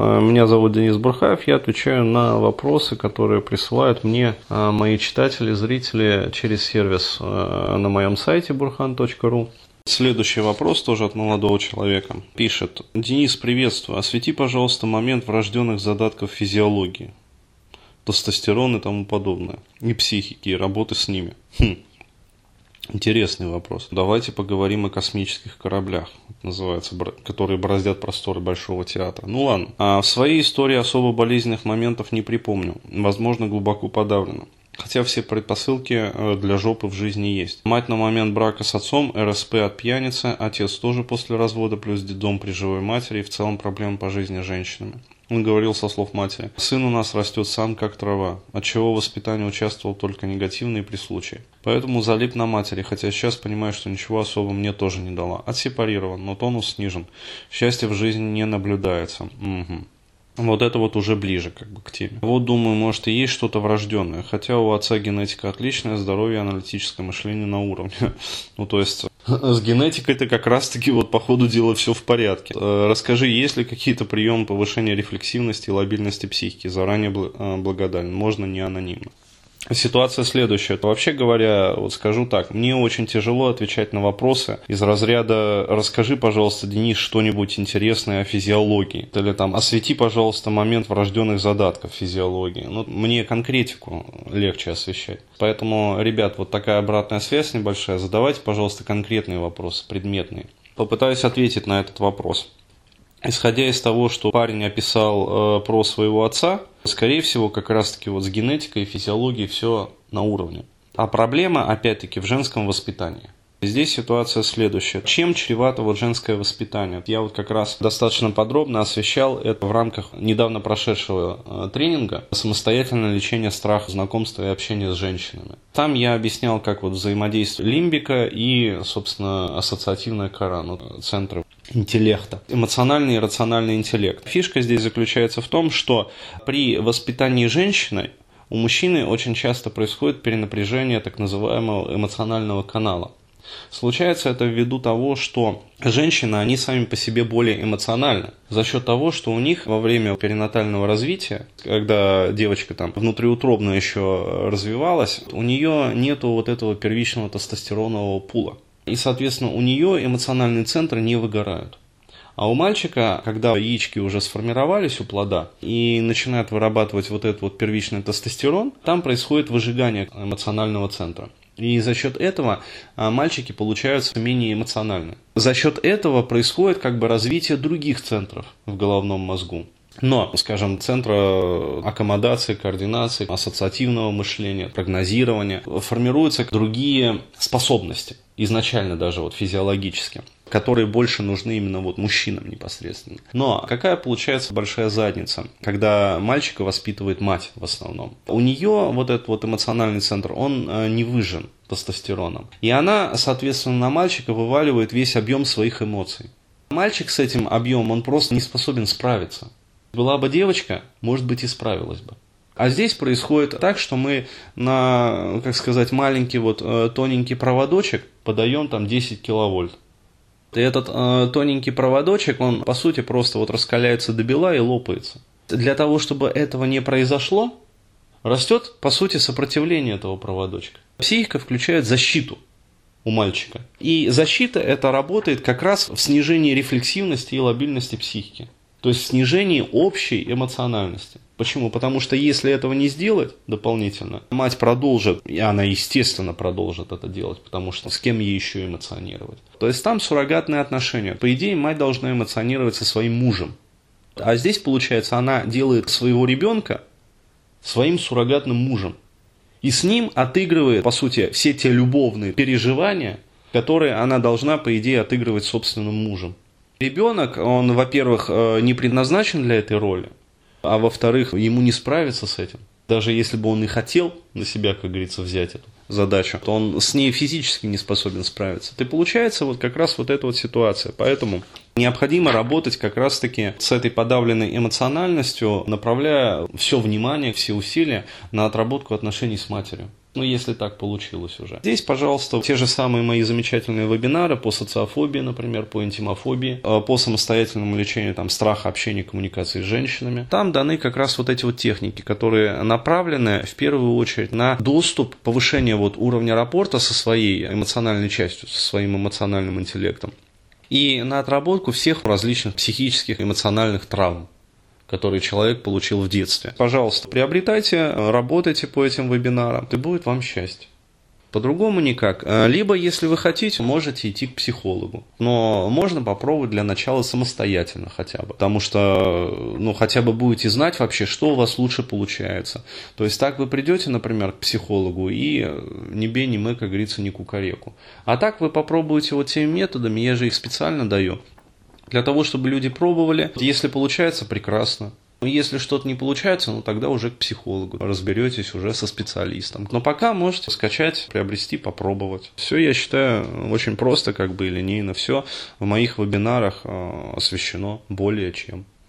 Меня зовут Денис Бурхаев, я отвечаю на вопросы, которые присылают мне а, мои читатели, зрители через сервис а, на моем сайте burhan.ru. Следующий вопрос тоже от молодого человека. Пишет. Денис, приветствую. Освети, пожалуйста, момент врожденных задатков физиологии. Тестостерон и тому подобное. И психики, и работы с ними. Хм. Интересный вопрос. Давайте поговорим о космических кораблях, называется, которые бороздят просторы Большого театра. Ну ладно. А в своей истории особо болезненных моментов не припомню. Возможно, глубоко подавлено. Хотя все предпосылки э, для жопы в жизни есть. Мать на момент брака с отцом, РСП от пьяницы, отец тоже после развода, плюс дом при живой матери и в целом проблемы по жизни с женщинами. Он говорил со слов матери. «Сын у нас растет сам, как трава, от чего воспитание участвовал только негативные при случае. Поэтому залип на матери, хотя сейчас понимаю, что ничего особо мне тоже не дала. Отсепарирован, но тонус снижен. Счастья в жизни не наблюдается. Угу. Вот это вот уже ближе как бы к теме. Вот думаю, может и есть что-то врожденное. Хотя у отца генетика отличная, здоровье, аналитическое мышление на уровне. ну то есть с генетикой-то как раз-таки вот по ходу дела все в порядке. Э, расскажи, есть ли какие-то приемы повышения рефлексивности и лобильности психики? Заранее э, благодарен. Можно не анонимно. Ситуация следующая. Вообще говоря, вот скажу так, мне очень тяжело отвечать на вопросы из разряда «Расскажи, пожалуйста, Денис, что-нибудь интересное о физиологии». Или там «Освети, пожалуйста, момент врожденных задатков физиологии». Ну, мне конкретику легче освещать. Поэтому, ребят, вот такая обратная связь небольшая. Задавайте, пожалуйста, конкретные вопросы, предметные. Попытаюсь ответить на этот вопрос. Исходя из того, что парень описал э, про своего отца, скорее всего, как раз-таки вот с генетикой и физиологией все на уровне. А проблема, опять-таки, в женском воспитании. Здесь ситуация следующая. Чем чревато вот женское воспитание? Я вот как раз достаточно подробно освещал это в рамках недавно прошедшего э, тренинга «Самостоятельное лечение страха, знакомства и общения с женщинами». Там я объяснял, как вот взаимодействие лимбика и, собственно, ассоциативная кора, ну, центры интеллекта. Эмоциональный и рациональный интеллект. Фишка здесь заключается в том, что при воспитании женщины у мужчины очень часто происходит перенапряжение так называемого эмоционального канала. Случается это ввиду того, что женщины, они сами по себе более эмоциональны. За счет того, что у них во время перинатального развития, когда девочка там внутриутробно еще развивалась, у нее нету вот этого первичного тестостеронового пула. И, соответственно, у нее эмоциональные центры не выгорают. А у мальчика, когда яички уже сформировались у плода и начинают вырабатывать вот этот вот первичный тестостерон, там происходит выжигание эмоционального центра. И за счет этого а, мальчики получаются менее эмоциональны. За счет этого происходит как бы развитие других центров в головном мозгу. Но, скажем, центра аккомодации, координации, ассоциативного мышления, прогнозирования формируются другие способности, изначально даже вот физиологически которые больше нужны именно вот мужчинам непосредственно. Но какая получается большая задница, когда мальчика воспитывает мать в основном? У нее вот этот вот эмоциональный центр, он э, не выжжен тестостероном. И она, соответственно, на мальчика вываливает весь объем своих эмоций. Мальчик с этим объемом, он просто не способен справиться. Была бы девочка, может быть, и справилась бы. А здесь происходит так, что мы на, как сказать, маленький вот э, тоненький проводочек подаем там 10 киловольт. И этот э, тоненький проводочек, он по сути просто вот раскаляется до бела и лопается. Для того, чтобы этого не произошло, растет по сути сопротивление этого проводочка. Психика включает защиту у мальчика. И защита это работает как раз в снижении рефлексивности и лобильности психики. То есть снижение общей эмоциональности. Почему? Потому что если этого не сделать дополнительно, мать продолжит, и она, естественно, продолжит это делать, потому что с кем ей еще эмоционировать. То есть там суррогатные отношения. По идее, мать должна эмоционировать со своим мужем. А здесь, получается, она делает своего ребенка своим суррогатным мужем. И с ним отыгрывает, по сути, все те любовные переживания, которые она должна, по идее, отыгрывать собственным мужем. Ребенок, он, во-первых, э, не предназначен для этой роли, а во-вторых, ему не справиться с этим. Даже если бы он и хотел на себя, как говорится, взять эту задачу, то он с ней физически не способен справиться. И получается вот как раз вот эта вот ситуация. Поэтому необходимо работать как раз-таки с этой подавленной эмоциональностью, направляя все внимание, все усилия на отработку отношений с матерью. Ну, если так получилось уже. Здесь, пожалуйста, те же самые мои замечательные вебинары по социофобии, например, по интимофобии, э, по самостоятельному лечению там, страха общения, коммуникации с женщинами. Там даны как раз вот эти вот техники, которые направлены в первую очередь на доступ, повышение вот уровня рапорта со своей эмоциональной частью, со своим эмоциональным интеллектом и на отработку всех различных психических, эмоциональных травм который человек получил в детстве. Пожалуйста, приобретайте, работайте по этим вебинарам, и будет вам счастье. По-другому никак. Э, либо, если вы хотите, можете идти к психологу. Но можно попробовать для начала самостоятельно хотя бы. Потому что, ну, хотя бы будете знать вообще, что у вас лучше получается. То есть, так вы придете, например, к психологу и не бей, не мы, как говорится, не кукареку. А так вы попробуете вот теми методами, я же их специально даю для того, чтобы люди пробовали. Если получается, прекрасно. Но если что-то не получается, ну тогда уже к психологу разберетесь уже со специалистом. Но пока можете скачать, приобрести, попробовать. Все, я считаю, очень просто, как бы линейно. Все в моих вебинарах э, освещено более чем.